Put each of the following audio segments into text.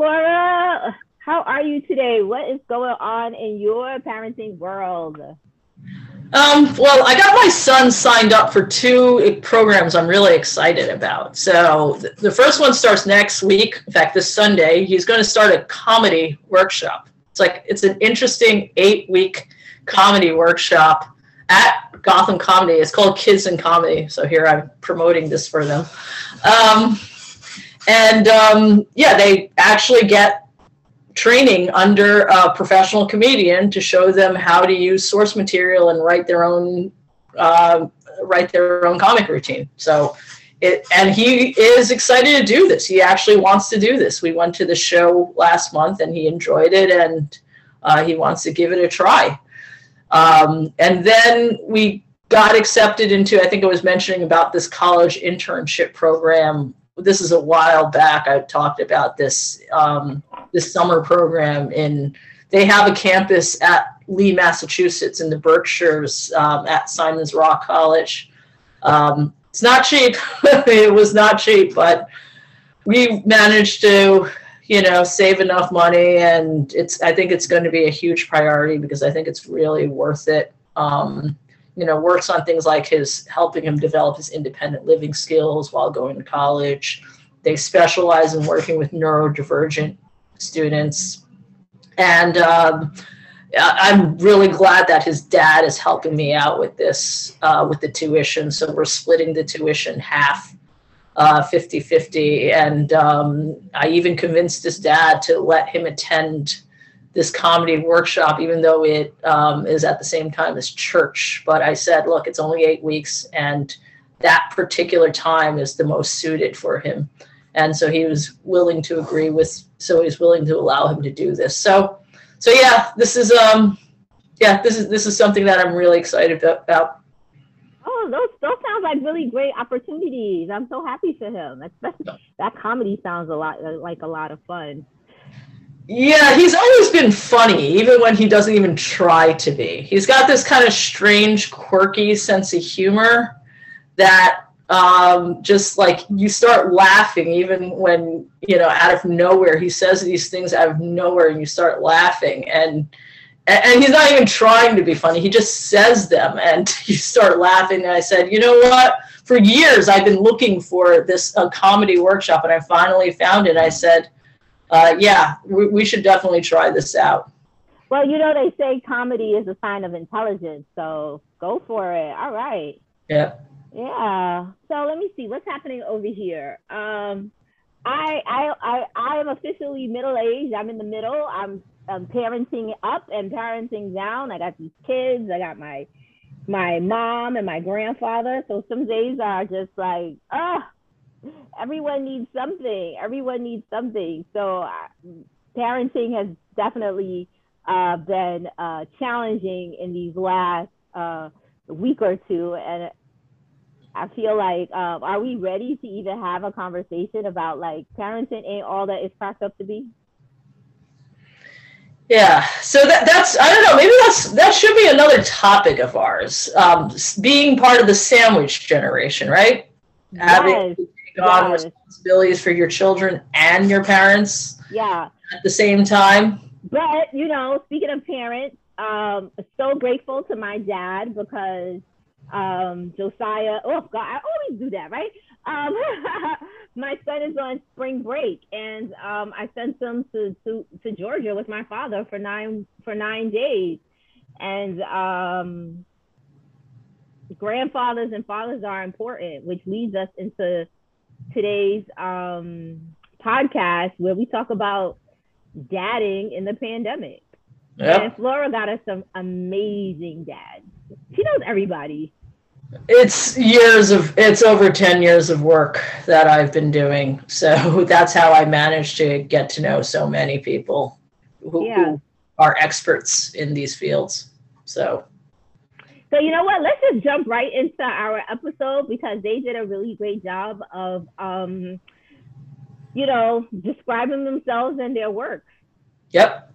Flora. How are you today? What is going on in your parenting world? Um, well, I got my son signed up for two programs I'm really excited about. So th- the first one starts next week. In fact, this Sunday, he's going to start a comedy workshop. It's like it's an interesting eight week comedy workshop at Gotham Comedy. It's called Kids in Comedy. So here I'm promoting this for them. Um, and um, yeah, they actually get training under a professional comedian to show them how to use source material and write their own uh, write their own comic routine. So it and he is excited to do this. He actually wants to do this. We went to the show last month and he enjoyed it and uh, he wants to give it a try. Um, and then we got accepted into I think I was mentioning about this college internship program this is a while back. I talked about this um, this summer program in. They have a campus at Lee, Massachusetts, in the Berkshires um, at Simon's Rock College. Um, it's not cheap. it was not cheap, but we managed to, you know, save enough money, and it's. I think it's going to be a huge priority because I think it's really worth it. Um, you know, works on things like his helping him develop his independent living skills while going to college. They specialize in working with neurodivergent students. And um, I'm really glad that his dad is helping me out with this, uh, with the tuition. So we're splitting the tuition half, uh, 50 50. And um, I even convinced his dad to let him attend this comedy workshop, even though it um, is at the same time as church. But I said, look, it's only eight weeks, and that particular time is the most suited for him. And so he was willing to agree with, so he's willing to allow him to do this. So, so yeah, this is, um, yeah, this is, this is something that I'm really excited about. Oh, those, those sounds like really great opportunities. I'm so happy for him. Especially that comedy sounds a lot like a lot of fun. Yeah, he's always been funny, even when he doesn't even try to be. He's got this kind of strange, quirky sense of humor that um, just like you start laughing, even when, you know, out of nowhere, he says these things out of nowhere and you start laughing. And and he's not even trying to be funny. He just says them and you start laughing. And I said, you know what? For years, I've been looking for this a comedy workshop and I finally found it. I said, uh, yeah, we, we should definitely try this out. Well, you know, they say comedy is a sign of intelligence, so go for it. All right. Yeah. Yeah. So let me see what's happening over here. Um, I I I I am officially middle aged. I'm in the middle. I'm I'm parenting up and parenting down. I got these kids. I got my my mom and my grandfather. So some days are just like, ah, everyone needs something. Everyone needs something. So uh, parenting has definitely uh, been uh, challenging in these last uh, week or two, and I feel like, um, are we ready to even have a conversation about like parenting ain't all that it's cracked up to be? Yeah, so that, that's I don't know. Maybe that's that should be another topic of ours. Um, being part of the sandwich generation, right? Yes. Having on yes. responsibilities for your children and your parents yeah. at the same time? But you know speaking of parents um so grateful to my dad because um josiah oh god i always do that right? Um my son is on spring break and um i sent him to, to to georgia with my father for nine for nine days. And um grandfathers and fathers are important which leads us into today's um, podcast where we talk about dadding in the pandemic. Yep. And Flora got us some amazing dads. She knows everybody. It's years of it's over 10 years of work that I've been doing. So that's how I managed to get to know so many people who, yeah. who are experts in these fields. So so you know what? Let's just jump right into our episode because they did a really great job of, um, you know, describing themselves and their work. Yep.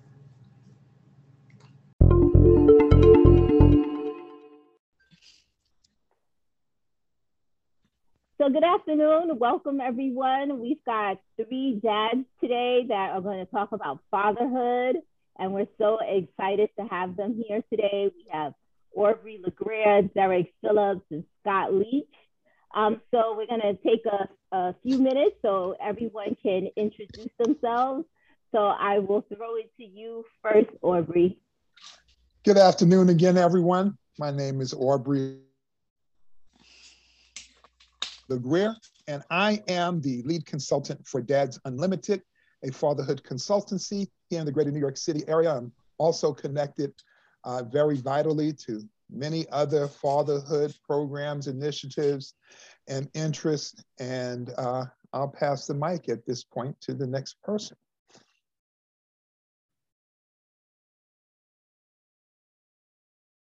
So good afternoon. Welcome everyone. We've got three dads today that are going to talk about fatherhood. And we're so excited to have them here today. We have Aubrey LeGrier, Derek Phillips, and Scott Leach. Um, so we're going to take a, a few minutes so everyone can introduce themselves. So I will throw it to you first, Aubrey. Good afternoon again, everyone. My name is Aubrey LeGrier, and I am the lead consultant for Dads Unlimited, a fatherhood consultancy here in the greater New York City area. I'm also connected uh, very vitally to many other fatherhood programs, initiatives, and interests. And uh, I'll pass the mic at this point to the next person.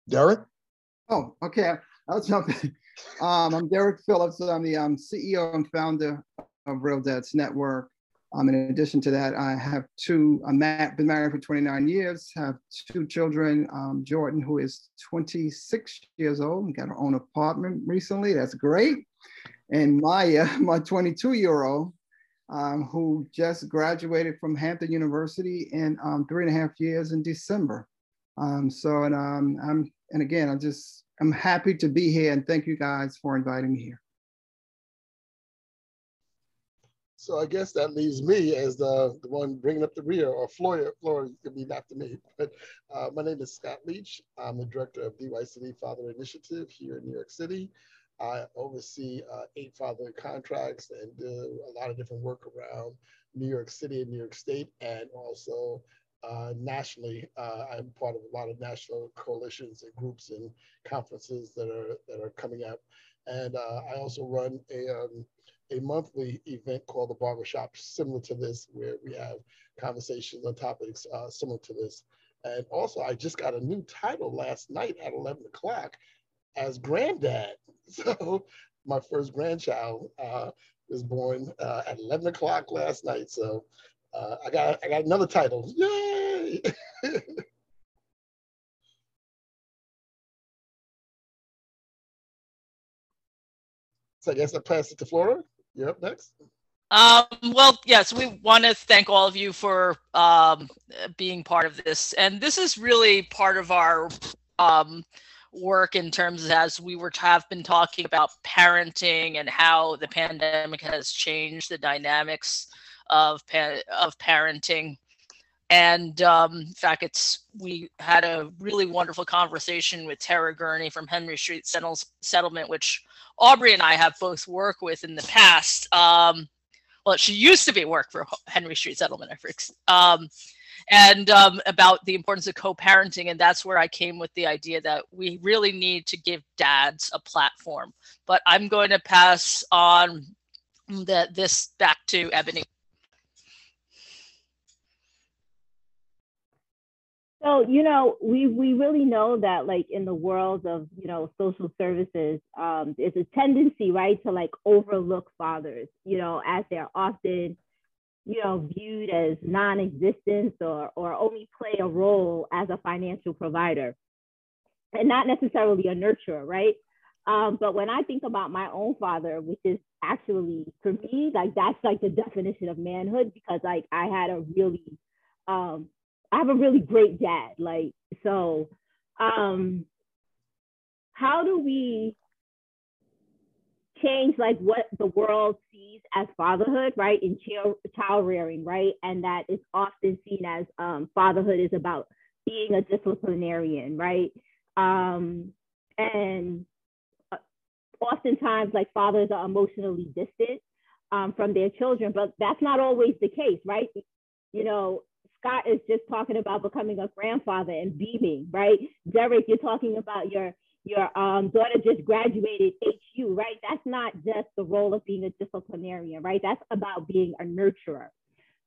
Derek? Oh, okay. I'll jump in. Um, I'm Derek Phillips. I'm the um, CEO and founder of Real Dads Network. Um, in addition to that, I have two, I'm been married for 29 years, have two children. Um, Jordan, who is 26 years old, got her own apartment recently. That's great. And Maya, my 22 year old, um, who just graduated from Hampton University in um, three and a half years in December. Um, so, and um, I'm, and again, I'm just I'm happy to be here and thank you guys for inviting me here. So I guess that leaves me as the, the one bringing up the rear, or Flora, Flora could be after me. But uh, my name is Scott Leach. I'm the director of DYCD Father Initiative here in New York City. I oversee uh, eight father contracts and do a lot of different work around New York City and New York State, and also uh, nationally. Uh, I'm part of a lot of national coalitions and groups and conferences that are that are coming up. And uh, I also run a um, a monthly event called the Barbershop, similar to this, where we have conversations on topics uh, similar to this. And also, I just got a new title last night at 11 o'clock as granddad. So my first grandchild uh, was born uh, at 11 o'clock last night. So uh, I got I got another title. Yay! so I guess I pass it to Flora. You're next. Um, well, yes, we want to thank all of you for um, being part of this. And this is really part of our um, work in terms of as we were have been talking about parenting and how the pandemic has changed the dynamics of pa- of parenting. And um, in fact, it's we had a really wonderful conversation with Tara Gurney from Henry Street Settles, Settlement, which Aubrey and I have both worked with in the past. Um, well, she used to be work for Henry Street Settlement, I um, and um, about the importance of co-parenting, and that's where I came with the idea that we really need to give dads a platform. But I'm going to pass on the, this back to Ebony. So, you know, we we really know that like in the world of, you know, social services, um, there's a tendency, right, to like overlook fathers, you know, as they're often, you know, viewed as non-existent or or only play a role as a financial provider and not necessarily a nurturer, right? Um, but when I think about my own father, which is actually for me, like that's like the definition of manhood because like I had a really um I have a really great dad. Like, so um how do we change like what the world sees as fatherhood, right? In child, child rearing, right? And that is often seen as um, fatherhood is about being a disciplinarian, right? Um, and uh, oftentimes, like fathers are emotionally distant um, from their children, but that's not always the case, right? You know, Scott is just talking about becoming a grandfather and beaming, right? Derek, you're talking about your your um, daughter just graduated HU, right? That's not just the role of being a disciplinarian, right? That's about being a nurturer.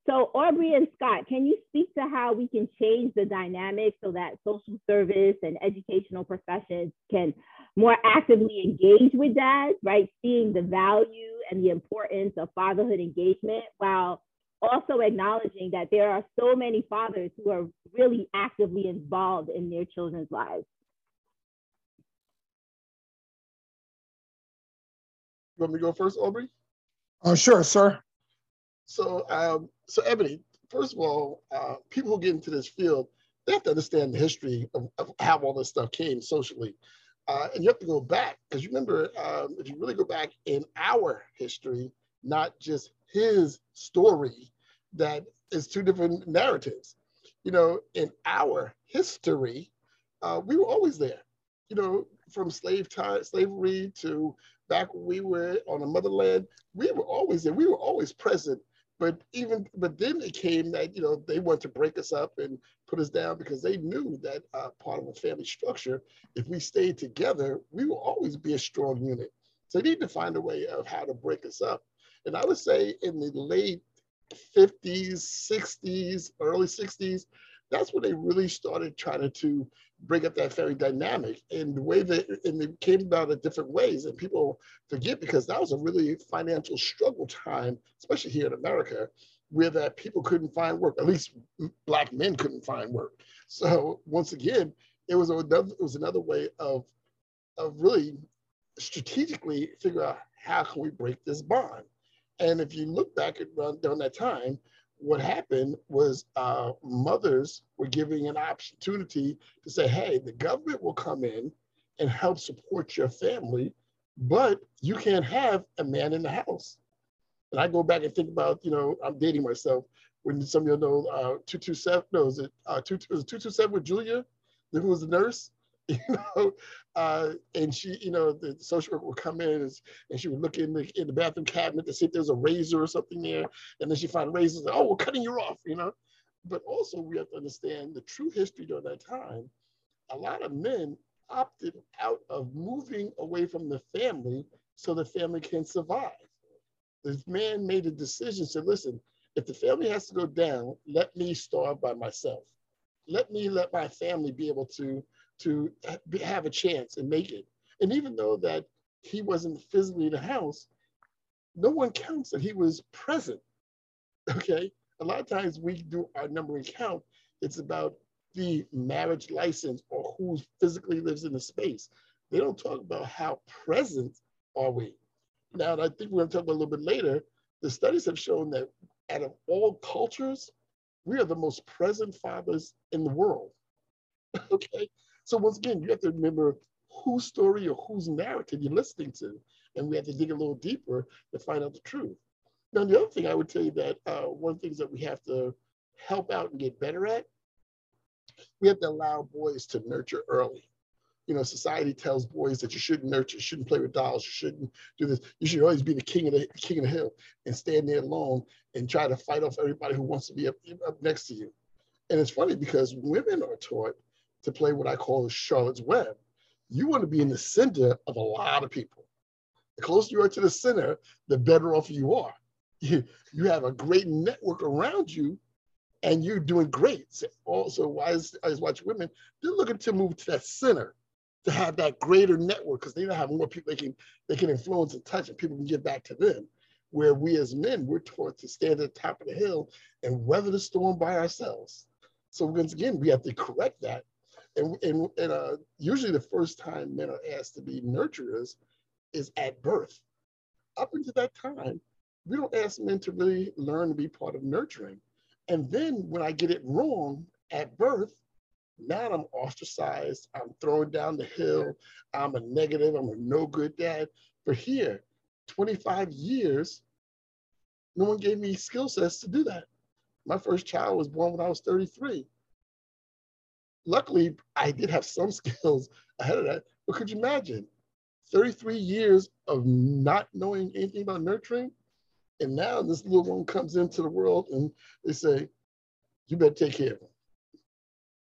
So Aubrey and Scott, can you speak to how we can change the dynamic so that social service and educational professions can more actively engage with dads, right? Seeing the value and the importance of fatherhood engagement while also acknowledging that there are so many fathers who are really actively involved in their children's lives. want me to go first, Aubrey? Oh, sure, sir. So, um, so Ebony, first of all, uh, people who get into this field, they have to understand the history of, of how all this stuff came socially. Uh, and you have to go back because you remember, um, if you really go back in our history, not just his story, that is two different narratives. You know, in our history, uh, we were always there. You know, from slave time, slavery to back when we were on the motherland, we were always there. We were always present but even but then it came that you know they wanted to break us up and put us down because they knew that uh, part of a family structure if we stayed together we will always be a strong unit so they need to find a way of how to break us up and i would say in the late 50s 60s early 60s that's when they really started trying to break up that family dynamic and the way that and it came about in different ways and people forget because that was a really financial struggle time especially here in america where that people couldn't find work at least black men couldn't find work. So once again it was another it was another way of of really strategically figure out how can we break this bond and if you look back at during that time what happened was uh, mothers were giving an opportunity to say, hey, the government will come in and help support your family, but you can't have a man in the house. And I go back and think about, you know, I'm dating myself. When some of you know, uh, 227, no, is it, uh, was 227 with Julia, who was the nurse? you know, uh, and she, you know, the social worker would come in and, and, she would look in the in the bathroom cabinet to see if there's a razor or something there, and then she find razors. Like, oh, we're cutting you off, you know. But also, we have to understand the true history during that time. A lot of men opted out of moving away from the family so the family can survive. This man made a decision. Said, listen, if the family has to go down, let me starve by myself. Let me let my family be able to to have a chance and make it. And even though that he wasn't physically in the house, no one counts that he was present. Okay. A lot of times we do our numbering count, it's about the marriage license or who physically lives in the space. They don't talk about how present are we. Now, I think we're going to talk about a little bit later. The studies have shown that out of all cultures, we are the most present fathers in the world. okay. So once again, you have to remember whose story or whose narrative you're listening to. And we have to dig a little deeper to find out the truth. Now, the other thing I would tell you that uh, one of the things that we have to help out and get better at, we have to allow boys to nurture early. You know, society tells boys that you shouldn't nurture, you shouldn't play with dolls, you shouldn't do this. You should always be the king of the king of the hill and stand there alone and try to fight off everybody who wants to be up, up next to you. And it's funny because women are taught to play what I call the Charlotte's Web. You want to be in the center of a lot of people. The closer you are to the center, the better off you are. You, you have a great network around you and you're doing great. Also, why is, I watch women, they're looking to move to that center to have that greater network because they don't have more people they can they can influence and touch and people can give back to them. Where we as men, we're taught to stand at the top of the hill and weather the storm by ourselves. So once again, we have to correct that and, and, and uh, usually the first time men are asked to be nurturers is at birth. Up until that time, we don't ask men to really learn to be part of nurturing. And then when I get it wrong at birth, now I'm ostracized, I'm thrown down the hill, I'm a negative, I'm a no good dad. But here, 25 years, no one gave me skill sets to do that. My first child was born when I was 33 luckily, I did have some skills ahead of that. But could you imagine 33 years of not knowing anything about nurturing? And now this little one comes into the world and they say, you better take care of him.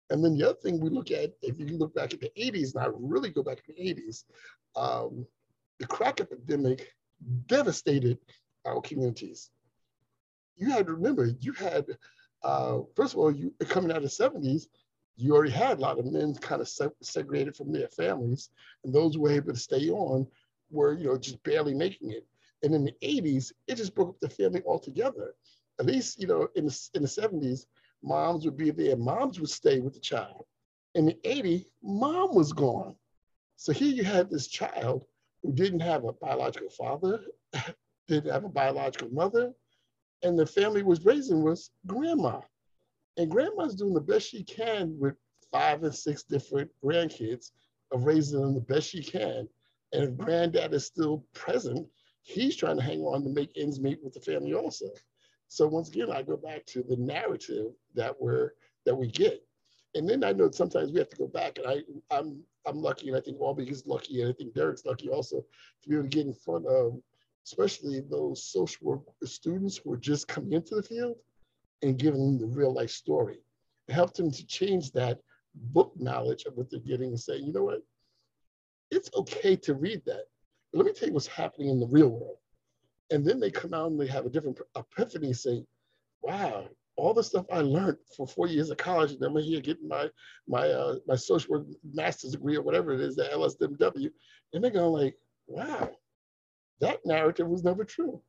And then the other thing we look at, if you look back at the 80s, and I really go back to the 80s, um, the crack epidemic devastated our communities. You had to remember, you had, uh, first of all, you coming out of the 70s, you already had a lot of men kind of segregated from their families, and those who were able to stay on were, you know, just barely making it. And in the 80s, it just broke up the family altogether. At least, you know, in the, in the 70s, moms would be there, moms would stay with the child. In the 80s, mom was gone. So here you had this child who didn't have a biological father, didn't have a biological mother, and the family was raising was grandma. And grandma's doing the best she can with five and six different grandkids of raising them the best she can. And if granddad is still present, he's trying to hang on to make ends meet with the family also. So once again, I go back to the narrative that we're that we get. And then I know sometimes we have to go back, and I I'm I'm lucky, and I think Aubrey is lucky, and I think Derek's lucky also to be able to get in front of, especially those social work students who are just coming into the field, and giving them the real life story. It helps them to change that book knowledge of what they're getting and say, you know what, it's okay to read that. But let me tell you what's happening in the real world. And then they come out and they have a different epiphany saying, wow, all the stuff I learned for four years of college, and I'm here getting my my uh, my social work master's degree or whatever it is, the LSMW, and they're going like, wow, that narrative was never true.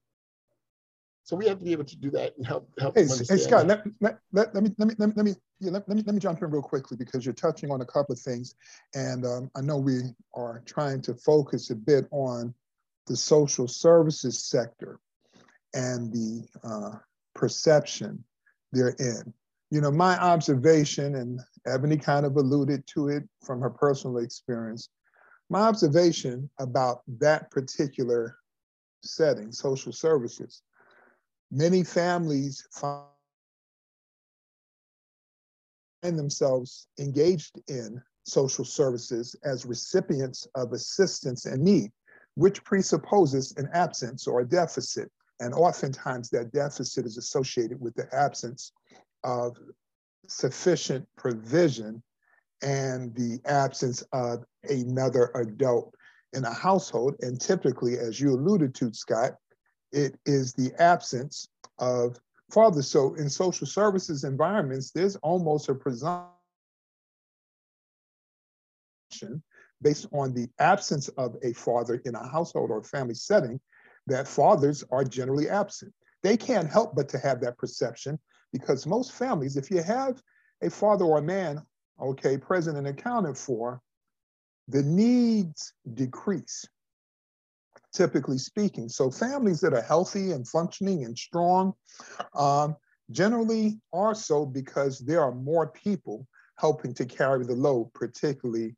So we have to be able to do that and help help. Hey, hey Scott, let, let, let, let, me let me let me let me yeah, let, let, me let me jump in real quickly because you're touching on a couple of things, and um, I know we are trying to focus a bit on the social services sector and the uh, perception they're in. You know, my observation, and Ebony kind of alluded to it from her personal experience, my observation about that particular setting, social services, many families find themselves engaged in social services as recipients of assistance and need, which presupposes an absence or a deficit. And oftentimes that deficit is associated with the absence of sufficient provision and the absence of another adult in a household. And typically, as you alluded to, Scott, it is the absence of fathers. So in social services environments, there's almost a presumption based on the absence of a father in a household or family setting that fathers are generally absent. They can't help but to have that perception because most families, if you have a father or a man, okay, present and accounted for, the needs decrease typically speaking. So families that are healthy and functioning and strong um, generally are so because there are more people helping to carry the load, particularly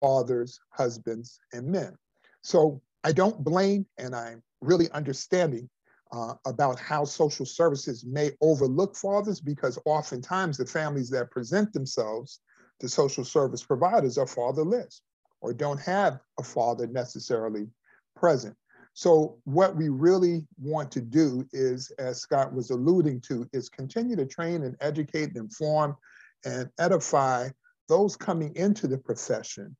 fathers, husbands, and men. So I don't blame, and I'm really understanding uh, about how social services may overlook fathers because oftentimes the families that present themselves to social service providers are fatherless or don't have a father necessarily present. So what we really want to do is, as Scott was alluding to, is continue to train and educate and inform and edify those coming into the profession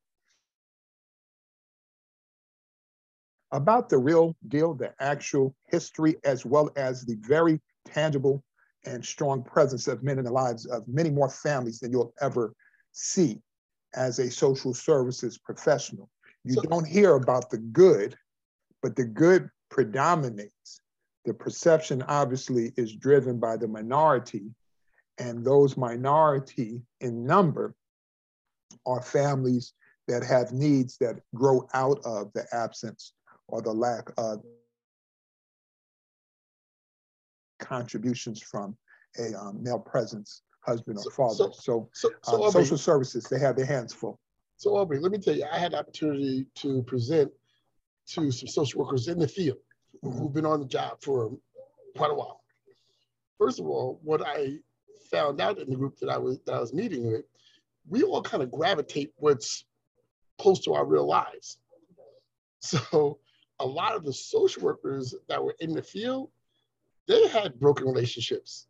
about the real deal, the actual history, as well as the very tangible and strong presence of men in the lives of many more families than you'll ever see as a social services professional. You so, don't hear about the good, but the good predominates. The perception obviously is driven by the minority, and those minority in number are families that have needs that grow out of the absence or the lack of contributions from a um, male presence husband or father. So, so, so, so uh, Aubrey, social services, they have their hands full. So Aubrey, let me tell you, I had the opportunity to present to some social workers in the field mm-hmm. who've been on the job for quite a while. First of all, what I found out in the group that I was that I was meeting with, we all kind of gravitate what's close to our real lives. So a lot of the social workers that were in the field, they had broken relationships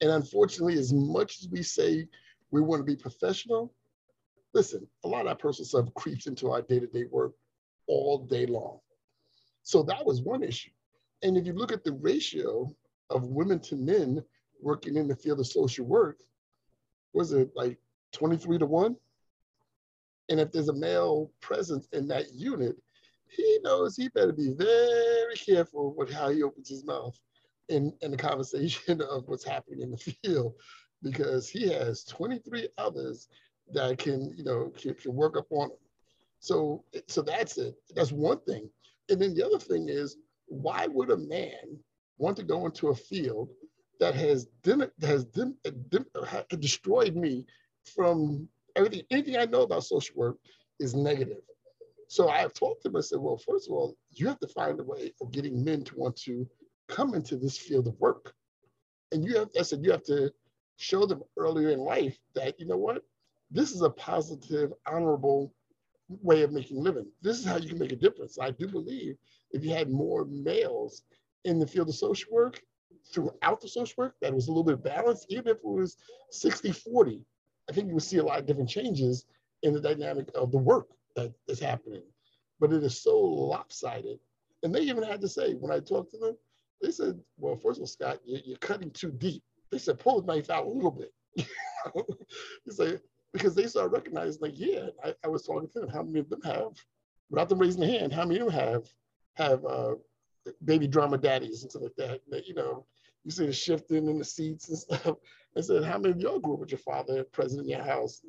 and unfortunately, as much as we say we want to be professional, listen, a lot of that personal stuff creeps into our day to day work all day long. So that was one issue. And if you look at the ratio of women to men working in the field of social work, was it like 23 to 1? And if there's a male presence in that unit, he knows he better be very careful with how he opens his mouth in, in the conversation of what's happening in the field because he has 23 others that can, you know, can, can work up on them. So, so that's it. That's one thing. And then the other thing is, why would a man want to go into a field that has dim, has dim, dim, destroyed me from everything? Anything I know about social work is negative. So I have talked to him. I said, well, first of all, you have to find a way of getting men to want to come into this field of work. And you have, I said, you have to show them earlier in life that, you know what, this is a positive, honorable way of making living. This is how you can make a difference. I do believe if you had more males in the field of social work throughout the social work that was a little bit balanced, even if it was 60 40, I think you would see a lot of different changes in the dynamic of the work that is happening. But it is so lopsided. And they even had to say, when I talked to them, they said, well, first of all, Scott, you're, cutting too deep. They said, pull the knife out a little bit. you say, because they started recognizing, like, yeah, I, I, was talking to them, how many of them have, without them raising their hand, how many of them have have uh, baby drama daddies and stuff like that. that. You know, you see the shifting in the seats and stuff. I said, how many of y'all grew up with your father present in your house?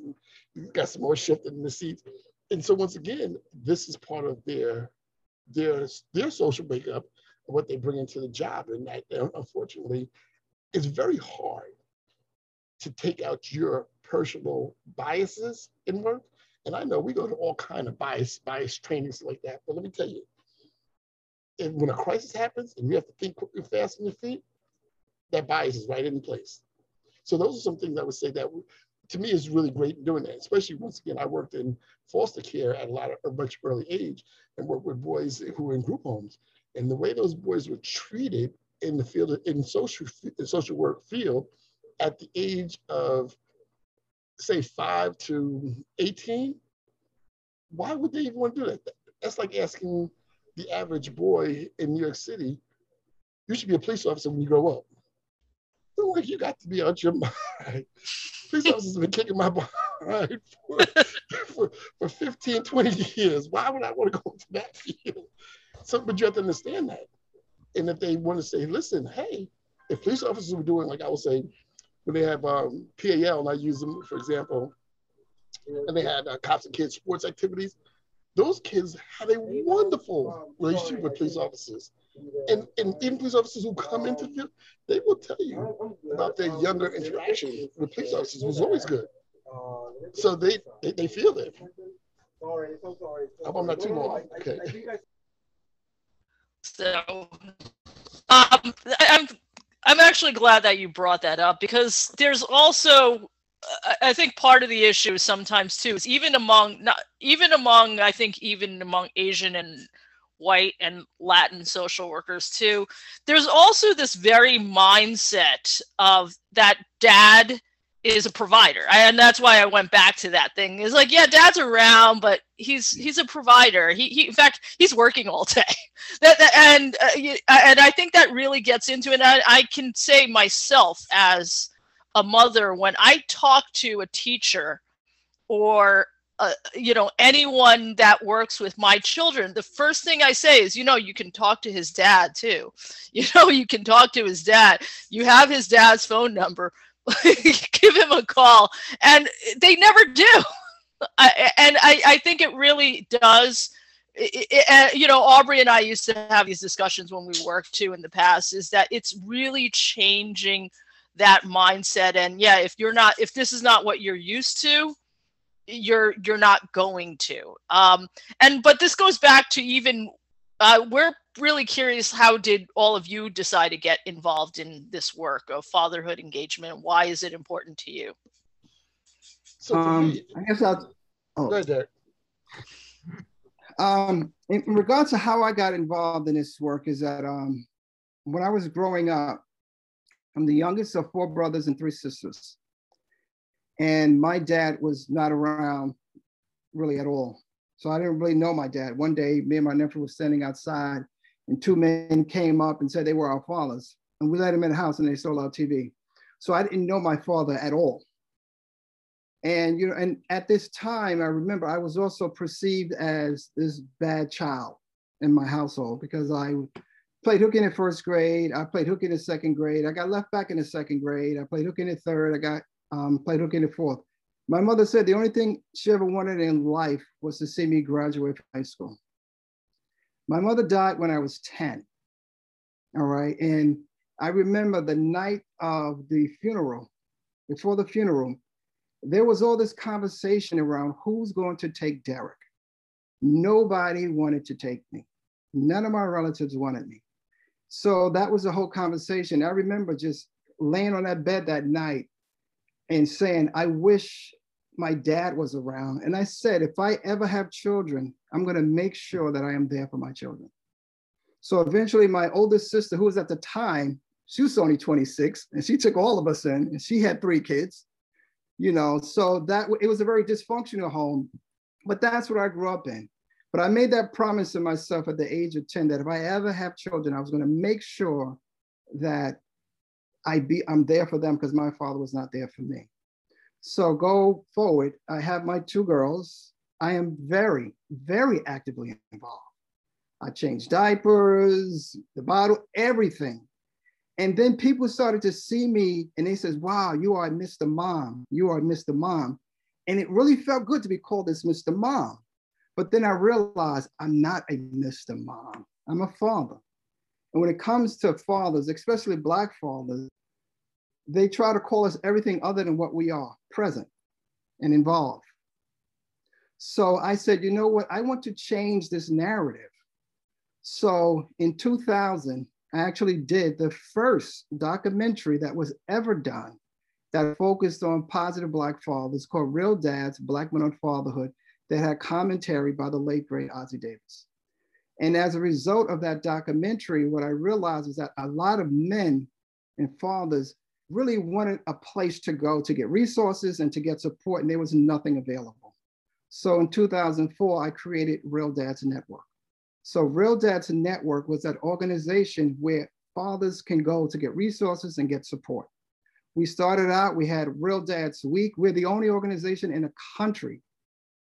You got some more shifting in the seats. And so once again, this is part of their their their social makeup what they bring into the job. And that, unfortunately, it's very hard to take out your personal biases in work. And I know we go to all kind of bias, bias trainings like that. But let me tell you, if, when a crisis happens and you have to think and fast on your feet, that bias is right in place. So those are some things I would say that to me is really great in doing that. Especially once again, I worked in foster care at a lot of a much early age and worked with boys who were in group homes and the way those boys were treated in the field in social social work field at the age of say five to 18 why would they even want to do that? That's like asking the average boy in new york city you should be a police officer when you grow up. Like you got to be out your mind. Police officers have been kicking my behind for, for, for 15 20 years. Why would i want to go into that field so, but you have to understand that. And if they want to say, listen, hey, if police officers were doing, like I was saying, when they have um, PAL, and I use them, for example, and they had uh, cops and kids sports activities, those kids had a wonderful relationship with police officers. And, and even police officers who come into the they will tell you about their younger interaction with police officers was always good. So they, they, they feel it. Sorry, so sorry. I'm not too long. Okay. So um, I'm I'm actually glad that you brought that up because there's also I think part of the issue sometimes too is even among not even among I think even among Asian and white and Latin social workers too. There's also this very mindset of that dad is a provider. And that's why i went back to that thing. Is like yeah dad's around but he's he's a provider. He, he in fact he's working all day. That, that and uh, and i think that really gets into it. I, I can say myself as a mother when i talk to a teacher or uh, you know anyone that works with my children the first thing i say is you know you can talk to his dad too. You know you can talk to his dad. You have his dad's phone number give him a call. And they never do. I, and I, I think it really does. It, it, uh, you know aubrey and i used to have these discussions when we worked too in the past is that it's really changing that mindset. And yeah if you're not if this is not what you're used to you're you're not going to. Um and but this goes back to even uh, we're really curious how did all of you decide to get involved in this work of fatherhood engagement why is it important to you so um, me, i guess i'll oh. go ahead Derek. um in, in regards to how i got involved in this work is that um when i was growing up i'm the youngest of four brothers and three sisters and my dad was not around really at all so I didn't really know my dad. One day, me and my nephew were standing outside, and two men came up and said they were our fathers. And we let them in the house and they stole our TV. So I didn't know my father at all. And you know, and at this time, I remember I was also perceived as this bad child in my household because I played hooky in the first grade. I played hooky in the second grade. I got left back in the second grade. I played hooky in the third. I got um, played hooky in the fourth. My mother said the only thing she ever wanted in life was to see me graduate from high school. My mother died when I was 10. All right. And I remember the night of the funeral, before the funeral, there was all this conversation around who's going to take Derek. Nobody wanted to take me. None of my relatives wanted me. So that was the whole conversation. I remember just laying on that bed that night and saying, I wish my dad was around. And I said, if I ever have children, I'm going to make sure that I am there for my children. So eventually, my oldest sister, who was at the time, she was only 26, and she took all of us in, and she had three kids. You know, so that it was a very dysfunctional home, but that's what I grew up in. But I made that promise to myself at the age of 10 that if I ever have children, I was going to make sure that I be I'm there for them because my father was not there for me. So go forward. I have my two girls. I am very, very actively involved. I changed diapers, the bottle, everything. And then people started to see me and they says, wow, you are Mr. Mom. You are Mr. Mom. And it really felt good to be called this Mr. Mom. But then I realized I'm not a Mr. Mom. I'm a father. And when it comes to fathers, especially Black fathers, they try to call us everything other than what we are present and involved. So I said, you know what? I want to change this narrative. So in 2000, I actually did the first documentary that was ever done that focused on positive Black fathers called Real Dads, Black Men on Fatherhood, that had commentary by the late, great Ossie Davis. And as a result of that documentary, what I realized is that a lot of men and fathers really wanted a place to go to get resources and to get support, and there was nothing available. So in 2004, I created Real Dads Network. So Real Dads Network was that organization where fathers can go to get resources and get support. We started out, we had Real Dads Week. We're the only organization in the country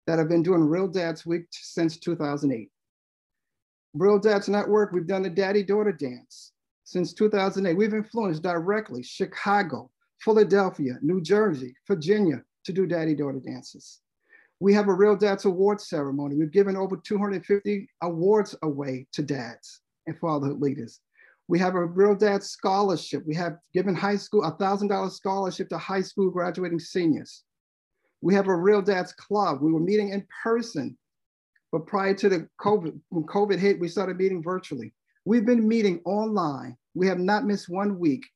that have been doing Real Dads Week since 2008. Real Dads Network, we've done the daddy daughter dance since 2008. We've influenced directly Chicago, Philadelphia, New Jersey, Virginia to do daddy daughter dances. We have a Real Dads Award ceremony. We've given over 250 awards away to dads and fatherhood leaders. We have a Real Dad Scholarship. We have given high school a $1,000 scholarship to high school graduating seniors. We have a Real Dads Club. We were meeting in person, but prior to the COVID, when COVID hit, we started meeting virtually. We've been meeting online. We have not missed one week.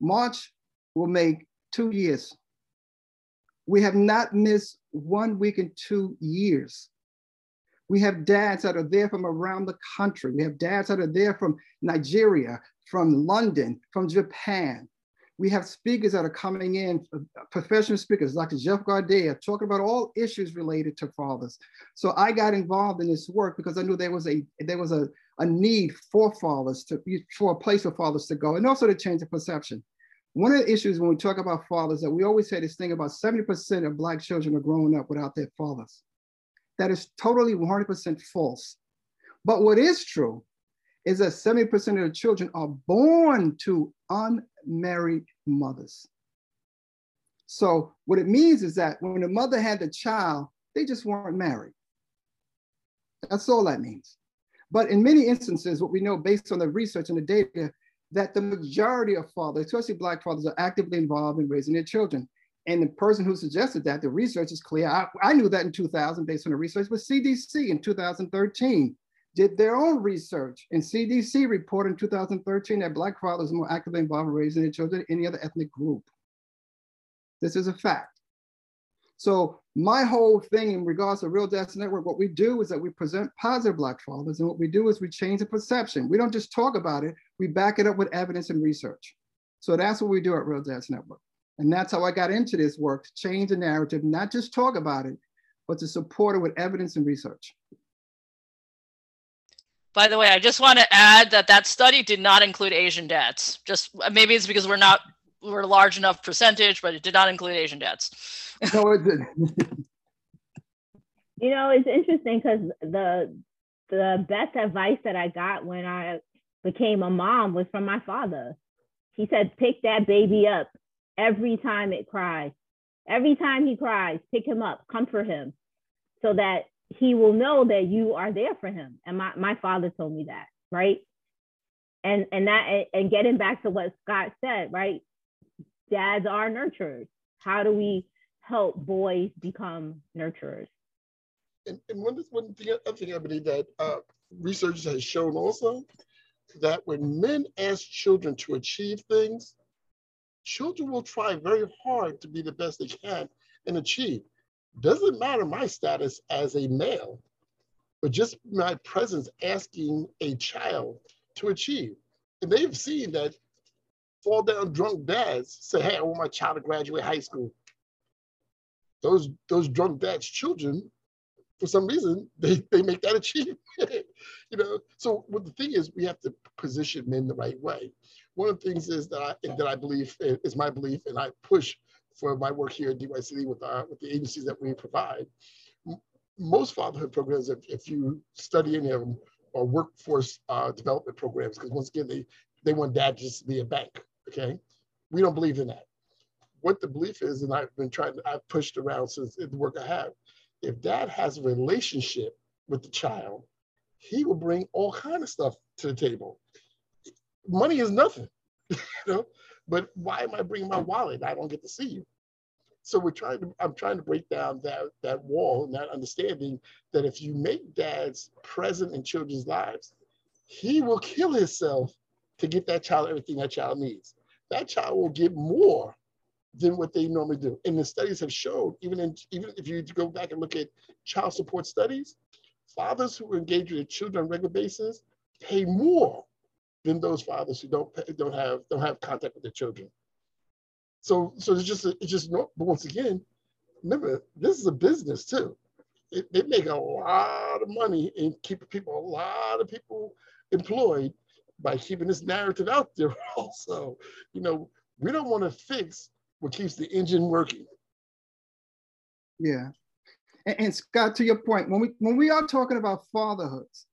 March will make two years we have not missed one week in two years. We have dads that are there from around the country. We have dads that are there from Nigeria, from London, from Japan. We have speakers that are coming in, uh, professional speakers, Dr. Jeff Gardere, talking about all issues related to fathers. So I got involved in this work because I knew there was a there was a, a need for fathers to be for a place for fathers to go, and also to change the perception. One of the issues when we talk about fathers that we always say this thing about 70% of Black children are growing up without their fathers. That is totally 100% false. But what is true is that 70% of the children are born to unmarried mothers. So what it means is that when the mother had the child, they just weren't married. That's all that means. But in many instances, what we know based on the research and the data that the majority of fathers, especially Black fathers, are actively involved in raising their children. And the person who suggested that, the research is clear. I, I knew that in 2000 based on the research, but CDC in 2013 did their own research. And CDC reported in 2013 that Black fathers are more actively involved in raising their children than any other ethnic group. This is a fact. So my whole thing in regards to Real Dads Network, what we do is that we present positive Black fathers. And what we do is we change the perception. We don't just talk about it, we back it up with evidence and research. So that's what we do at Real Dads Network. And that's how I got into this work, to change the narrative, not just talk about it, but to support it with evidence and research. By the way, I just want to add that that study did not include Asian dads. Just uh, maybe it's because we're not we're a large enough percentage, but it did not include Asian dads. no, it didn't. you know, it's interesting because the the best advice that I got when I became a mom was from my father. He said, "Pick that baby up every time it cries. Every time he cries, pick him up, comfort him so that he will know that you are there for him. And my, my father told me that, right? And and that and getting back to what Scott said, right? Dads are nurturers. How do we help boys become nurturers? And, and one, one thing, other thing I believe that uh, research has shown also that when men ask children to achieve things, children will try very hard to be the best they can and achieve. Doesn't matter my status as a male, but just my presence asking a child to achieve. And they've seen that fall down drunk dads say, hey, I want my child to graduate high school. Those, those drunk dads' children for some reason they, they make that achievement you know? So what the thing is we have to position men the right way. One of the things is that i that i believe is my belief and i push for my work here at dycd with our with the agencies that we provide. Most fatherhood programs if, if you study any of them are workforce uh, development programs because once again they they want dad just to be a bank okay we don't believe in that what the belief is and i've been trying i've pushed around since the work i have if dad has a relationship with the child, he will bring all kind of stuff to the table. Money is nothing, you know. But why am I bringing my wallet? I don't get to see you. So we're trying to. I'm trying to break down that that wall and that understanding that if you make dads present in children's lives, he will kill himself to get that child everything that child needs. That child will get more than what they normally do. And the studies have showed, even in even if you go back and look at child support studies, fathers who engage with their children on a regular basis pay more than those fathers who don't pay, don't have don't have contact with their children. So so it's just it's just not. But once again, remember this is a business too. It, they make a lot of money and keep people a lot of people employed by keeping this narrative out there. Also, you know, we don't want to fix what keeps the engine working. Yeah. And, and, Scott, to your point, when we when we are talking about fatherhoods,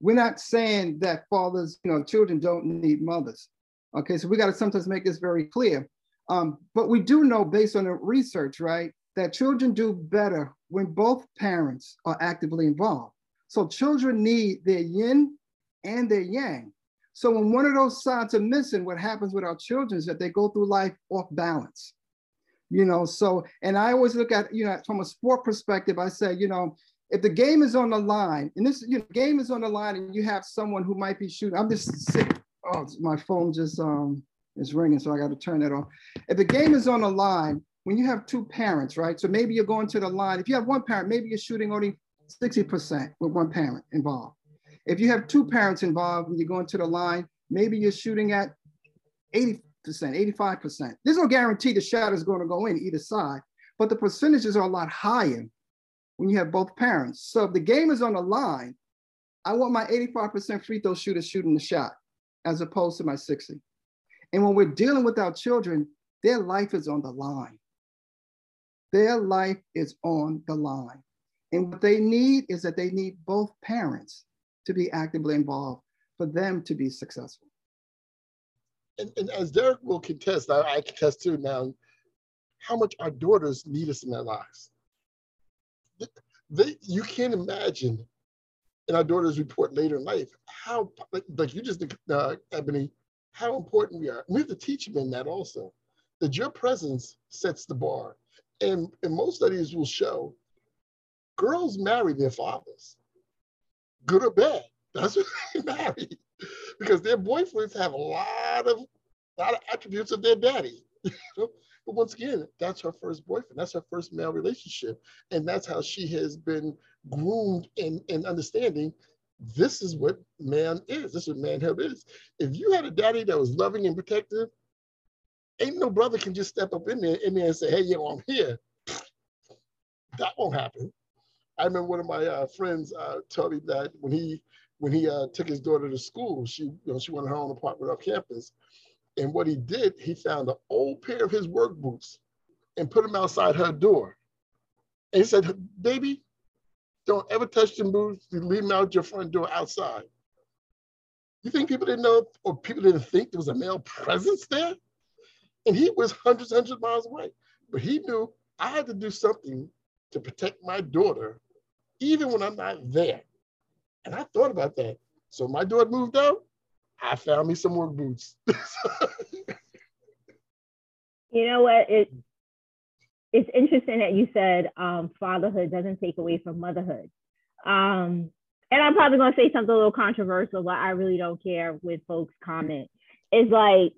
we're not saying that fathers, you know, children don't need mothers. Okay, so we got to sometimes make this very clear. Um, but we do know, based on the research, right, that children do better when both parents are actively involved. So children need their yin and their yang. So when one of those sides are missing, what happens with our children is that they go through life off balance. You know, so and I always look at, you know, from a sport perspective, I say, you know, if the game is on the line, and this you know, game is on the line, and you have someone who might be shooting, I'm just sick. Oh, my phone just um is ringing, so I got to turn that off. If the game is on the line, when you have two parents, right? So maybe you're going to the line. If you have one parent, maybe you're shooting only 60% with one parent involved. If you have two parents involved and you're going to the line, maybe you're shooting at 80%, 85%. There's no guarantee the shot is going to go in either side, but the percentages are a lot higher when you have both parents. So if the game is on the line, I want my 85% free throw shooter shooting the shot as opposed to my 60. And when we're dealing with our children, their life is on the line. Their life is on the line. And what they need is that they need both parents to be actively involved for them to be successful. And, and as Derek will contest, I, I contest too now, how much our daughters need us in their lives. They, they, you can't imagine in our daughters report later in life how, like, like you just, uh, Ebony, how important we are. We have to teach them that also, that your presence sets the bar. And, and most studies will show girls marry their fathers good or bad. That's what they marry. Because their boyfriends have a lot of lot of attributes of their daddy. but once again, that's her first boyfriend. That's her first male relationship. And that's how she has been groomed in understanding this is what man is. This is what manhood is. If you had a daddy that was loving and protective, ain't no brother can just step up in there, in there and say, hey, yo, I'm here. That won't happen. I remember one of my uh, friends uh, told me that when he when he uh, took his daughter to school, she you know she wanted her own apartment off campus, and what he did, he found an old pair of his work boots and put them outside her door, and he said, "Baby, don't ever touch them boots. You leave them out your front door outside." You think people didn't know, or people didn't think there was a male presence there? And he was hundreds, hundreds of miles away, but he knew I had to do something to protect my daughter, even when I'm not there. And I thought about that. So my daughter moved out. I found me some work boots. you know what? It it's interesting that you said um, fatherhood doesn't take away from motherhood. Um, and I'm probably gonna say something a little controversial, but I really don't care with folks comment. Is like,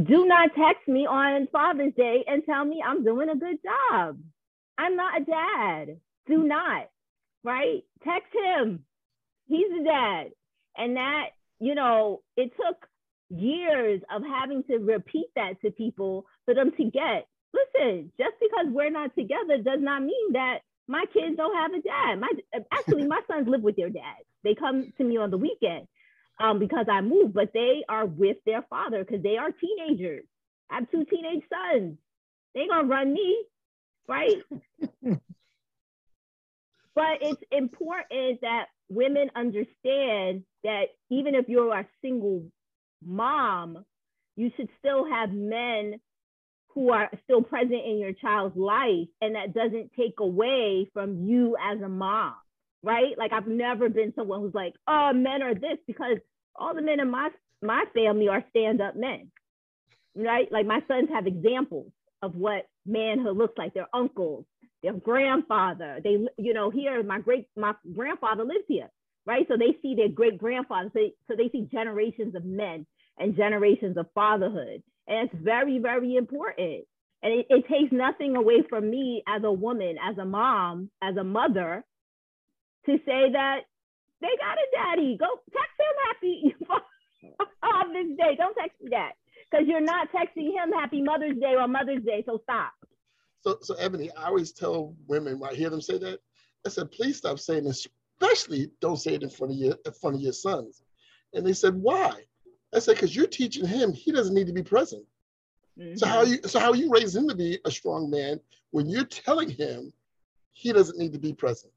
do not text me on Father's Day and tell me I'm doing a good job. I'm not a dad. Do not, right? Text him. He's a dad. And that, you know, it took years of having to repeat that to people for them to get listen, just because we're not together does not mean that my kids don't have a dad. My actually, my sons live with their dad. They come to me on the weekend um, because I moved, but they are with their father because they are teenagers. I have two teenage sons. They gonna run me, right? but it's important that women understand that even if you're a single mom, you should still have men who are still present in your child's life and that doesn't take away from you as a mom right? Like i've never been someone who's like oh men are this because all the men in my my family are stand-up men right? Like my sons have examples of what manhood looks like. Their uncles their grandfather they you know here my great my grandfather lives here right so they see their great grandfather so, so they see generations of men and generations of fatherhood and it's very, very important. And it, it takes nothing away from me as a woman, as a mom, as a mother to say that they got a daddy. Go text him happy Father's Day. Don't text me that because you're not texting him Happy Mother's Day or Mother's Day. So stop. So, so Ebony, I always tell women when I hear them say that, I said, please stop saying this, especially don't say it in front of your in front of your sons. And they said, why? I said, because you're teaching him, he doesn't need to be present. Mm-hmm. So how you so how you raise him to be a strong man when you're telling him he doesn't need to be present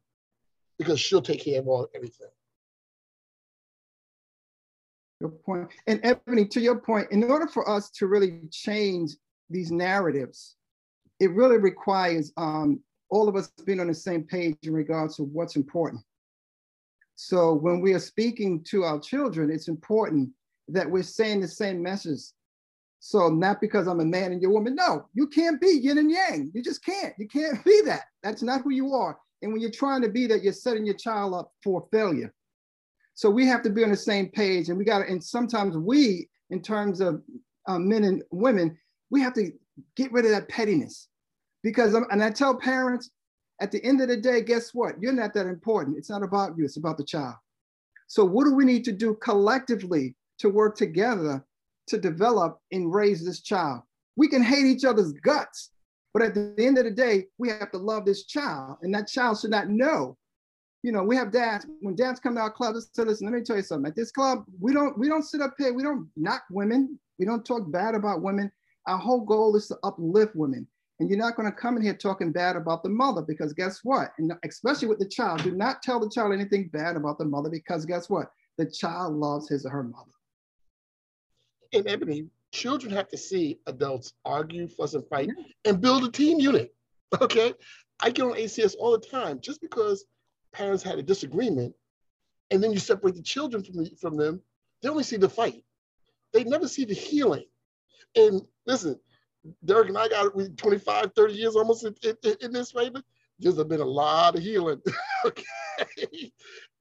because she'll take care of all everything. Good point. And Ebony, to your point, in order for us to really change these narratives, it really requires um, all of us being on the same page in regards to what's important. So when we are speaking to our children, it's important that we're saying the same message. So not because I'm a man and you're a woman. No, you can't be yin and yang. You just can't. You can't be that. That's not who you are. And when you're trying to be that, you're setting your child up for failure. So we have to be on the same page. And we got to, and sometimes we, in terms of uh, men and women, we have to get rid of that pettiness. Because, um, and I tell parents, at the end of the day, guess what? You're not that important. It's not about you, it's about the child. So, what do we need to do collectively to work together to develop and raise this child. We can hate each other's guts, but at the end of the day, we have to love this child, and that child should not know. You know, we have dads. When dads come to our club, they say, "Listen, let me tell you something. At this club, we don't we don't sit up here. We don't knock women. We don't talk bad about women. Our whole goal is to uplift women. And you're not going to come in here talking bad about the mother because guess what? And especially with the child, do not tell the child anything bad about the mother because guess what? The child loves his or her mother in Ebony, children have to see adults argue, fuss, and fight, and build a team unit. Okay, I get on ACS all the time. Just because parents had a disagreement, and then you separate the children from the, from them, they only see the fight. They never see the healing. And listen, Derek and I got 25, 30 years almost in, in, in this fight. There's been a lot of healing, okay,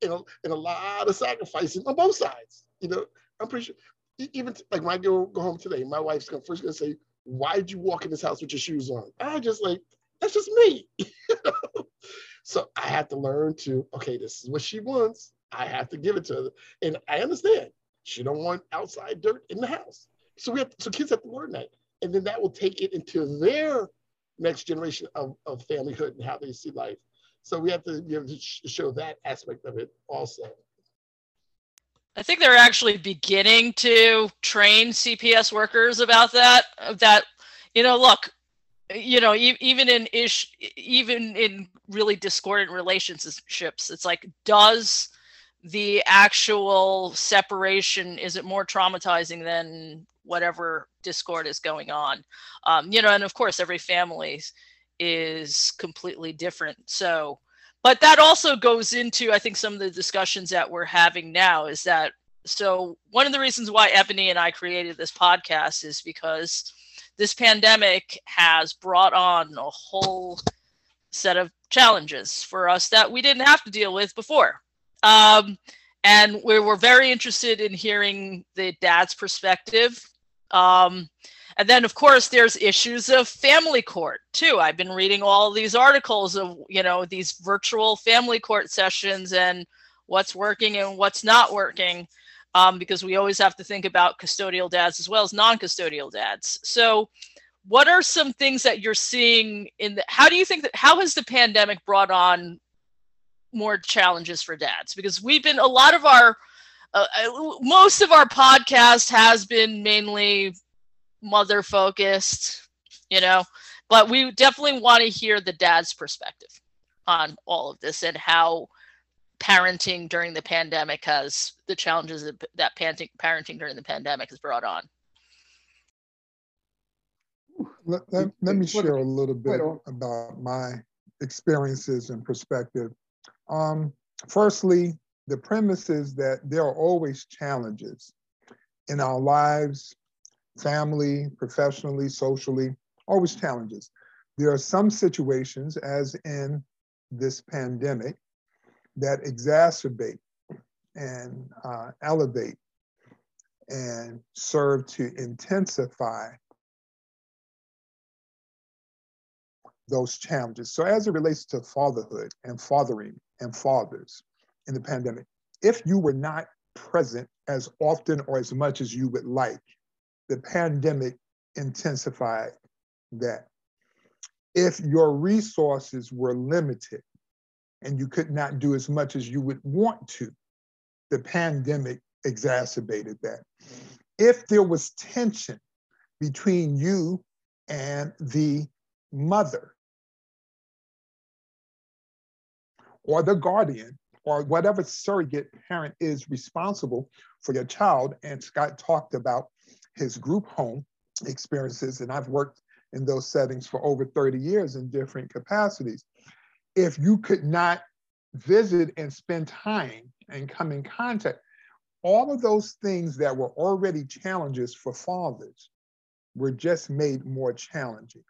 and a, and a lot of sacrificing on both sides. You know, I'm pretty sure even like when I go go home today, my wife's gonna first gonna say, "Why'd you walk in this house with your shoes on?" I just like that's just me. so I have to learn to okay, this is what she wants. I have to give it to her, and I understand she don't want outside dirt in the house. So we have to, so kids have to learn that, and then that will take it into their next generation of, of familyhood and how they see life. So we have to able to show that aspect of it also. I think they're actually beginning to train CPS workers about that. That you know, look, you know, even in ish, even in really discordant relationships, it's like, does the actual separation is it more traumatizing than whatever discord is going on? Um, you know, and of course, every family is completely different. So, but that also goes into, I think, some of the discussions that we're having now is that so one of the reasons why Ebony and I created this podcast is because this pandemic has brought on a whole set of challenges for us that we didn't have to deal with before. Um, and we were very interested in hearing the dad's perspective. Um, and then, of course, there's issues of family court too. I've been reading all these articles of you know these virtual family court sessions and what's working and what's not working um, because we always have to think about custodial dads as well as non-custodial dads. So what are some things that you're seeing in the, how do you think that, how has the pandemic brought on more challenges for dads? Because we've been, a lot of our, uh, uh most of our podcast has been mainly mother focused, you know, but we definitely want to hear the dad's perspective on all of this and how parenting during the pandemic has the challenges that parenting, parenting during the pandemic has brought on? Let, let, let me share a little bit about my experiences and perspective. Um, firstly, the premise is that there are always challenges in our lives, family, professionally, socially, always challenges. There are some situations, as in this pandemic, that exacerbate and uh, elevate and serve to intensify those challenges. So, as it relates to fatherhood and fathering and fathers in the pandemic, if you were not present as often or as much as you would like, the pandemic intensified that. If your resources were limited, and you could not do as much as you would want to. The pandemic exacerbated that. If there was tension between you and the mother or the guardian or whatever surrogate parent is responsible for your child, and Scott talked about his group home experiences, and I've worked in those settings for over 30 years in different capacities if you could not visit and spend time and come in contact, all of those things that were already challenges for fathers were just made more challenging.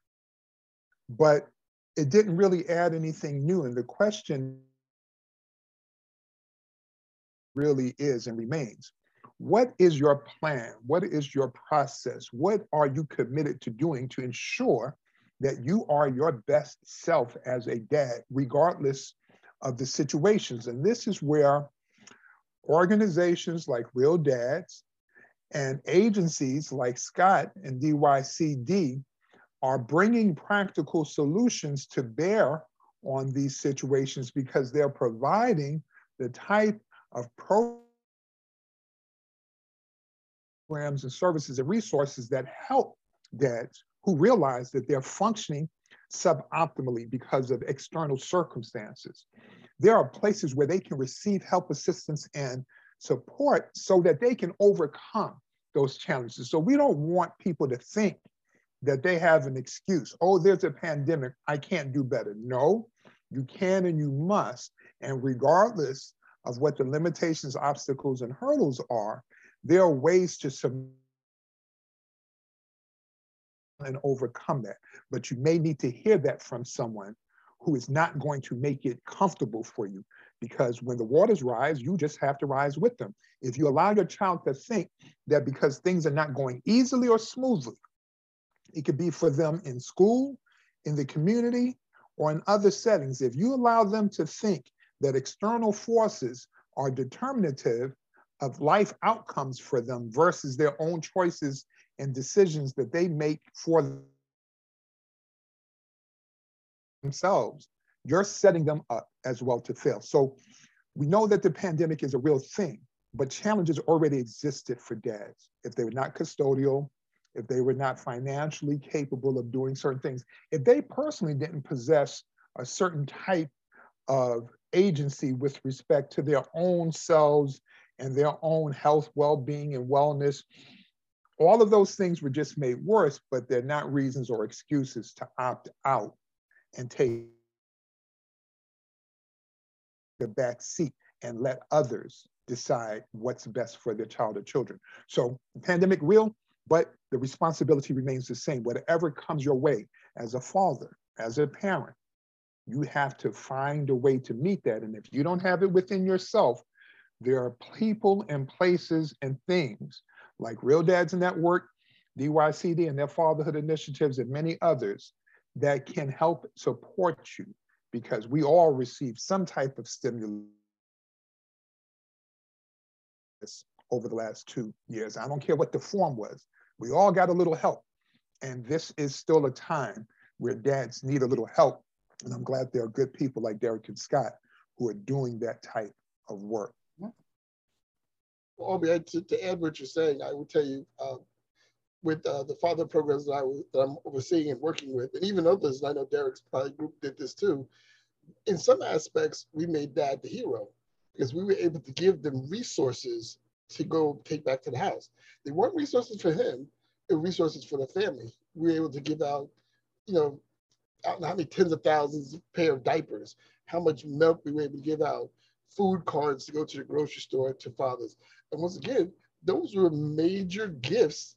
But it didn't really add anything new. And the question really is and remains what is your plan? What is your process? What are you committed to doing to ensure that you are your best self as a dad, regardless of the situations. And this is where organizations like Real Dads and agencies like Scott and DYCD are bringing practical solutions to bear on these situations because they're providing the type of programs and services and resources that help dads who realize that they're functioning suboptimally because of external circumstances. There are places where they can receive help, assistance, and support so that they can overcome those challenges. So we don't want people to think that they have an excuse. Oh, there's a pandemic. I can't do better. No, you can and you must. And regardless of what the limitations, obstacles, and hurdles are, there are ways to submit and overcome that. But you may need to hear that from someone who is not going to make it comfortable for you. Because when the waters rise, you just have to rise with them. If you allow your child to think that because things are not going easily or smoothly, it could be for them in school, in the community, or in other settings. If you allow them to think that external forces are determinative of life outcomes for them versus their own choices and decisions that they make for themselves, you're setting them up as well to fail. So we know that the pandemic is a real thing, but challenges already existed for dads. If they were not custodial, if they were not financially capable of doing certain things, if they personally didn't possess a certain type of agency with respect to their own selves and their own health, well being, and wellness, all of those things were just made worse, but they're not reasons or excuses to opt out and take the back seat and let others decide what's best for their child or children. So pandemic real, but the responsibility remains the same. Whatever comes your way as a father, as a parent, you have to find a way to meet that. And if you don't have it within yourself, there are people and places and things like Real Dads Network, DYCD and their fatherhood initiatives and many others that can help support you because we all receive some type of stimulus over the last two years. I don't care what the form was. We all got a little help. And this is still a time where dads need a little help. And I'm glad there are good people like Derek and Scott who are doing that type of work. Well, to, to add what you're saying, I will tell you, uh, with uh, the father programs that, I, that I'm overseeing and working with, and even others, and I know Derek's probably group did this too, in some aspects, we made dad the hero because we were able to give them resources to go take back to the house. They weren't resources for him, they were resources for the family. We were able to give out, you know, how many tens of thousands of pair of diapers, how much milk we were able to give out, food cards to go to the grocery store to fathers. And once again, those were major gifts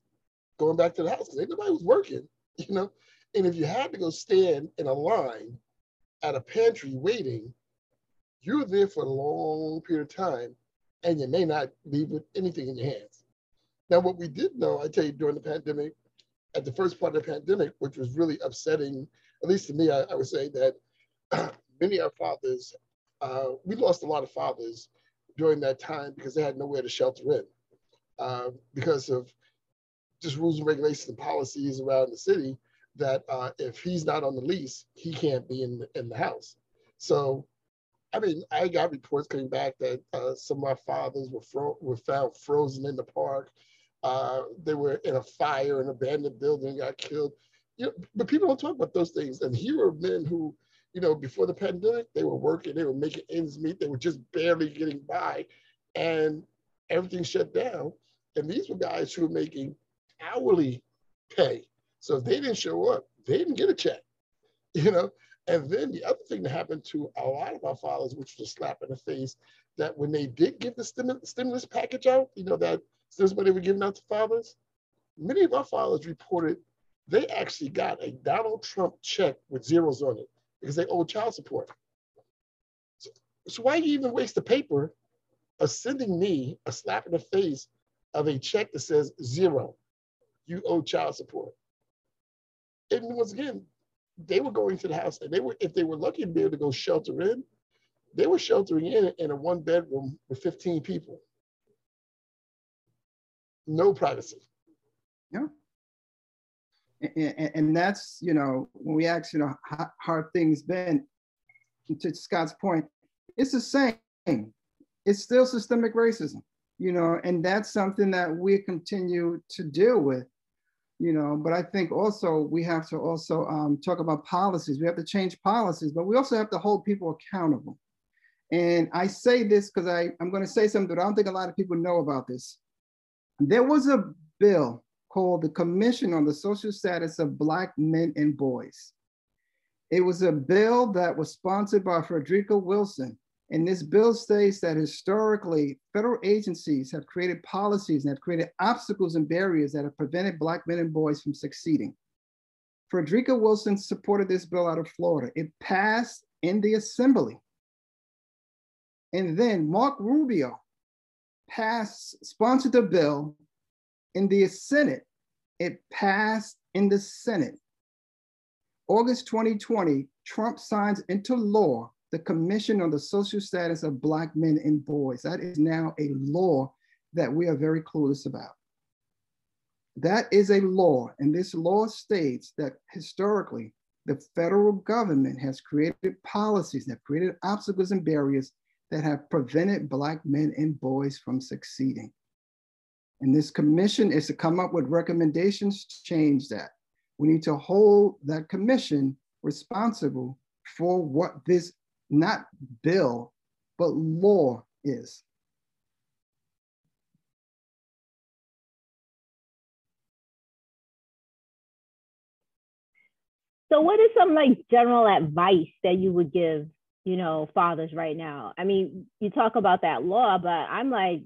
going back to the house because nobody was working, you know. And if you had to go stand in a line at a pantry waiting, you're there for a long period of time and you may not leave with anything in your hands. Now, what we did know, I tell you, during the pandemic, at the first part of the pandemic, which was really upsetting, at least to me, I, I would say that many of our fathers, uh, we lost a lot of fathers during that time because they had nowhere to shelter in uh, because of just rules and regulations and policies around the city that uh, if he's not on the lease, he can't be in the, in the house. So, I mean, I got reports coming back that uh, some of our fathers were fro- were found frozen in the park. Uh, they were in a fire, an abandoned building, got killed. You know, but people don't talk about those things. And here are men who, you know, before the pandemic, they were working, they were making ends meet, they were just barely getting by, and everything shut down. And these were guys who were making hourly pay so if they didn't show up, they didn't get a check, you know. And then the other thing that happened to a lot of our fathers, which was a slap in the face, that when they did give the stimulus, stimulus package out, you know, that stimulus money were given out to fathers, many of our fathers reported they actually got a Donald Trump check with zeros on it because they owed child support. So, so why you even waste the paper of sending me a slap in the face of a check that says zero? You owe child support and once again, they were going to the house and they were, if they were lucky to be able to go shelter in, they were sheltering in in a one bedroom with 15 people. No privacy. Yeah. And, and that's, you know, when we ask, you know, how, how things been, to Scott's point, it's the same. It's still systemic racism, you know, and that's something that we continue to deal with you know but i think also we have to also um, talk about policies. We have to change policies but we also have to hold people accountable. And i say this because i'm going to say something that i don't think a lot of people know about this. There was a bill called the commission on the social status of black men and boys it was a bill that was sponsored by frederica wilson and this bill states that historically, federal agencies have created policies and have created obstacles and barriers that have prevented Black men and boys from succeeding. Frederica Wilson supported this bill out of Florida. It passed in the assembly. And then Marco Rubio passed, sponsored the bill in the Senate. It passed in the Senate. August 2020, Trump signs into law the Commission on the Social Status of Black Men and Boys. That is now a law that we are very clueless about. That is a law, and this law states that historically, the federal government has created policies that created obstacles and barriers that have prevented Black men and boys from succeeding. And this commission is to come up with recommendations to change that. We need to hold that commission responsible for what this not bill, but law is. So what is some like general advice that you would give, you know, fathers right now? I mean, you talk about that law, but I'm like,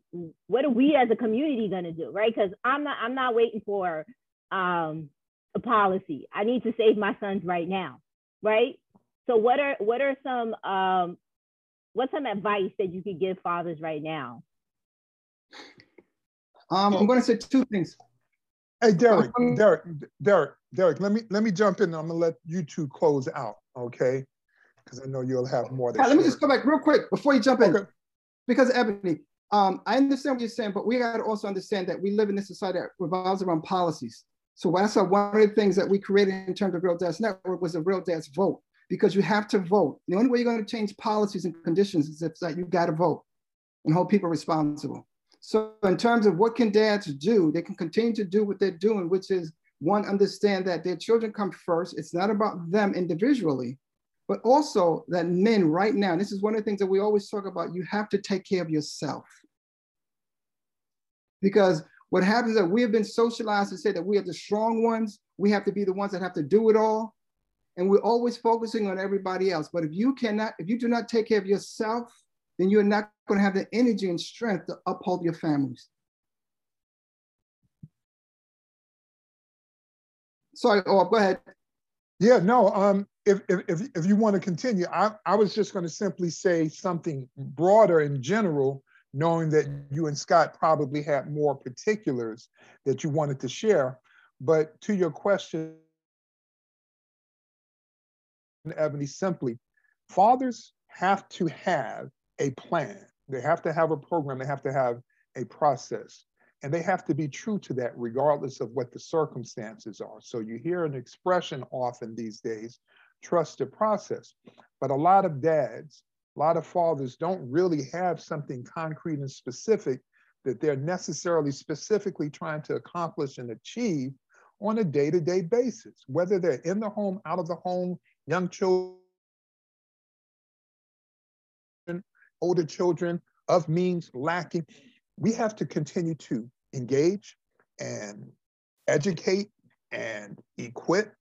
what are we as a community gonna do, right? Because I'm not I'm not waiting for um, a policy. I need to save my sons right now, right? So what are what are some um, what's some advice that you could give fathers right now? Um, I'm going to say two things. Hey, Derek, Derek, Derek, Derek, let me let me jump in. And I'm gonna let you two close out, okay? Because I know you'll have more. let me just go back real quick before you jump in. Okay. Because Ebony, um, I understand what you're saying, but we got to also understand that we live in a society that revolves around policies. So that's one of the things that we created in terms of Real Dads Network was a Real Dads vote, because you have to vote. The only way you're going to change policies and conditions is if that you got to vote and hold people responsible. So in terms of what can dads do, they can continue to do what they're doing, which is one, understand that their children come first. It's not about them individually, but also that men right now, this is one of the things that we always talk about, you have to take care of yourself. Because what happens is that we have been socialized to say that we are the strong ones. We have to be the ones that have to do it all. And we're always focusing on everybody else. But if you cannot, if you do not take care of yourself, then you're not going to have the energy and strength to uphold your families. Sorry, oh, go ahead. Yeah, no, um, if, if, if you want to continue, I, I was just going to simply say something broader in general, knowing that you and Scott probably had more particulars that you wanted to share. But to your question, Ebony, simply, fathers have to have a plan. They have to have a program. They have to have a process. And they have to be true to that regardless of what the circumstances are. So you hear an expression often these days, trust the process. But a lot of dads, a lot of fathers don't really have something concrete and specific that they're necessarily specifically trying to accomplish and achieve on a day-to-day basis, whether they're in the home, out of the home, young children, older children of means lacking. We have to continue to engage and educate and equip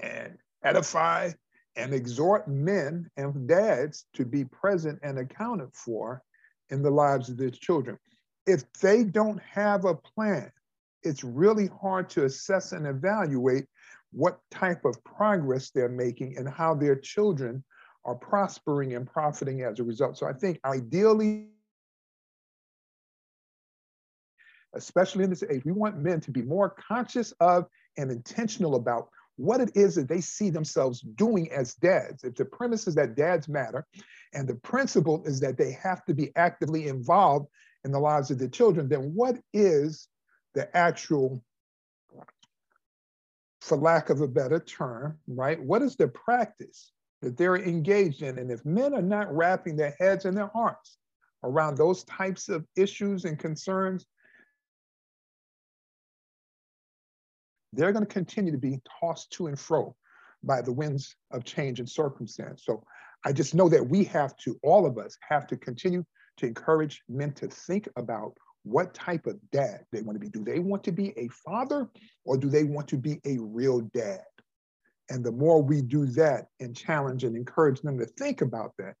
and edify and exhort men and dads to be present and accounted for in the lives of their children. If they don't have a plan, it's really hard to assess and evaluate what type of progress they're making and how their children are prospering and profiting as a result. So I think ideally, especially in this age, we want men to be more conscious of and intentional about what it is that they see themselves doing as dads. If the premise is that dads matter, and the principle is that they have to be actively involved in the lives of their children, then what is the actual, for lack of a better term, right? What is the practice that they're engaged in. And if men are not wrapping their heads and their hearts around those types of issues and concerns, they're going to continue to be tossed to and fro by the winds of change and circumstance. So I just know that we have to, all of us have to continue to encourage men to think about what type of dad they want to be. Do they want to be a father or do they want to be a real dad? And the more we do that and challenge and encourage them to think about that,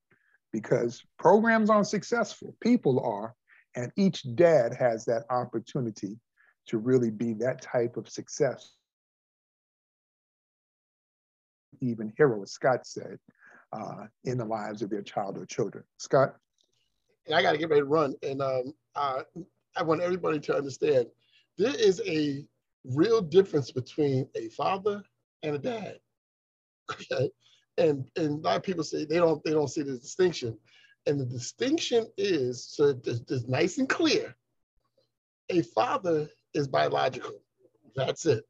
because programs aren't successful, people are, and each dad has that opportunity to really be that type of success. Even hero, as Scott said, uh, in the lives of their child or children. Scott? And I got to get ready to run. And um, uh, I want everybody to understand there is a real difference between a father and a dad. Okay. And and a lot of people say they don't they don't see the distinction. And the distinction is so it's nice and clear. A father is biological. That's it.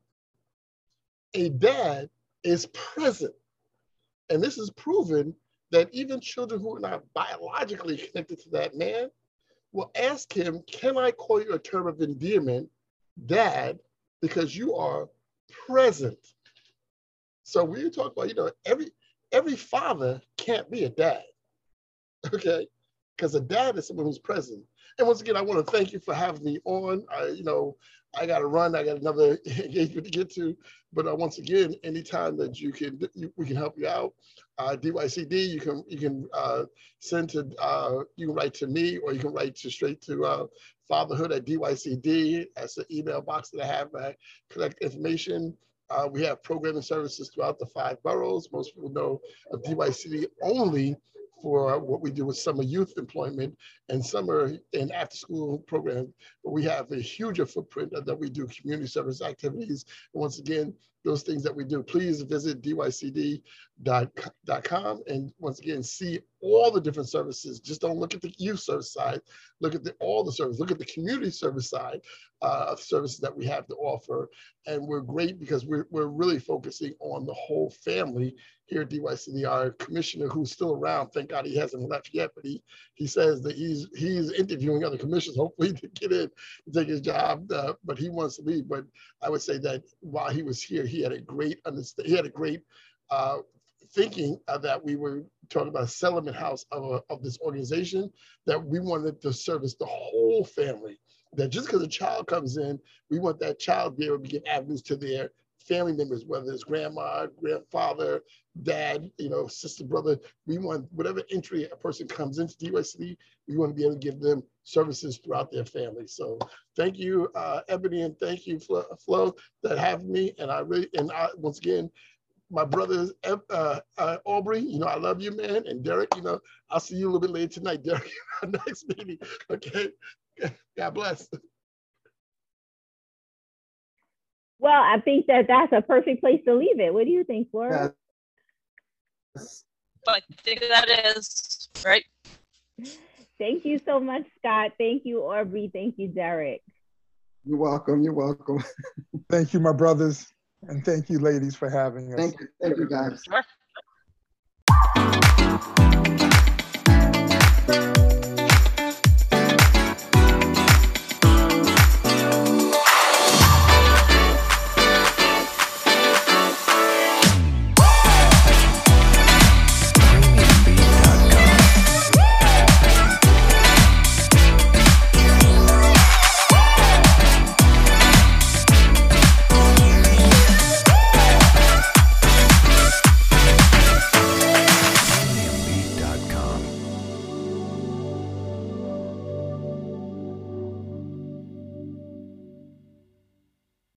A dad is present. And this is proven that even children who are not biologically connected to that man will ask him, Can I call you a term of endearment, dad, because you are present? So you talk about, you know, every every father can't be a dad. Okay. because a dad is someone who's present. And once again, I want to thank you for having me on. I, you know, I got to run. I got another engagement to get to. But uh, once again, anytime that you can, you, we can help you out. Uh, DYCD, you can you can uh, send to uh, you can write to me or you can write to straight to uh, fatherhood at DYCD. That's the email box that I have. I collect information. Uh, we have programming services throughout the five boroughs. Most people know of DYCD only for what we do with summer youth employment and summer and after school program. But we have a huger footprint that we do community service activities. And once again, those things that we do, please visit dycd.com and once again, see all the different services. Just don't look at the youth service side, look at the, all the service, look at the community service side uh, of services that we have to offer. And we're great because we're, we're really focusing on the whole family here at DYCD. Our commissioner who's still around, thank God he hasn't left yet, but he, he says that he's, he's interviewing other commissioners, hopefully to get in and take his job, uh, but he wants to leave. But I would say that while he was here, he had a great understand. He had a great uh, thinking that we were talking about a settlement house of, a, of this organization that we wanted to service the whole family. That just because a child comes in, we want that child to be able to get avenues to their family members, whether it's grandma, grandfather, dad, you know, sister, brother. We want whatever entry a person comes into DYCD, we want to be able to give them services throughout their family. So thank you, uh, Ebony, and thank you, Flo, Flo, that have me. And I really, and I, once again, my brother uh, uh, Aubrey, you know, I love you, man. And Derek, you know, I'll see you a little bit later tonight, Derek, next meeting. Okay. God bless. Well, I think that that's a perfect place to leave it. What do you think, Flora? I think that is right. Thank you so much, Scott. Thank you, Aubrey. Thank you, Derek. You're welcome. You're welcome. thank you, my brothers. And thank you, ladies, for having us. Thank you. Thank you, guys. Sure.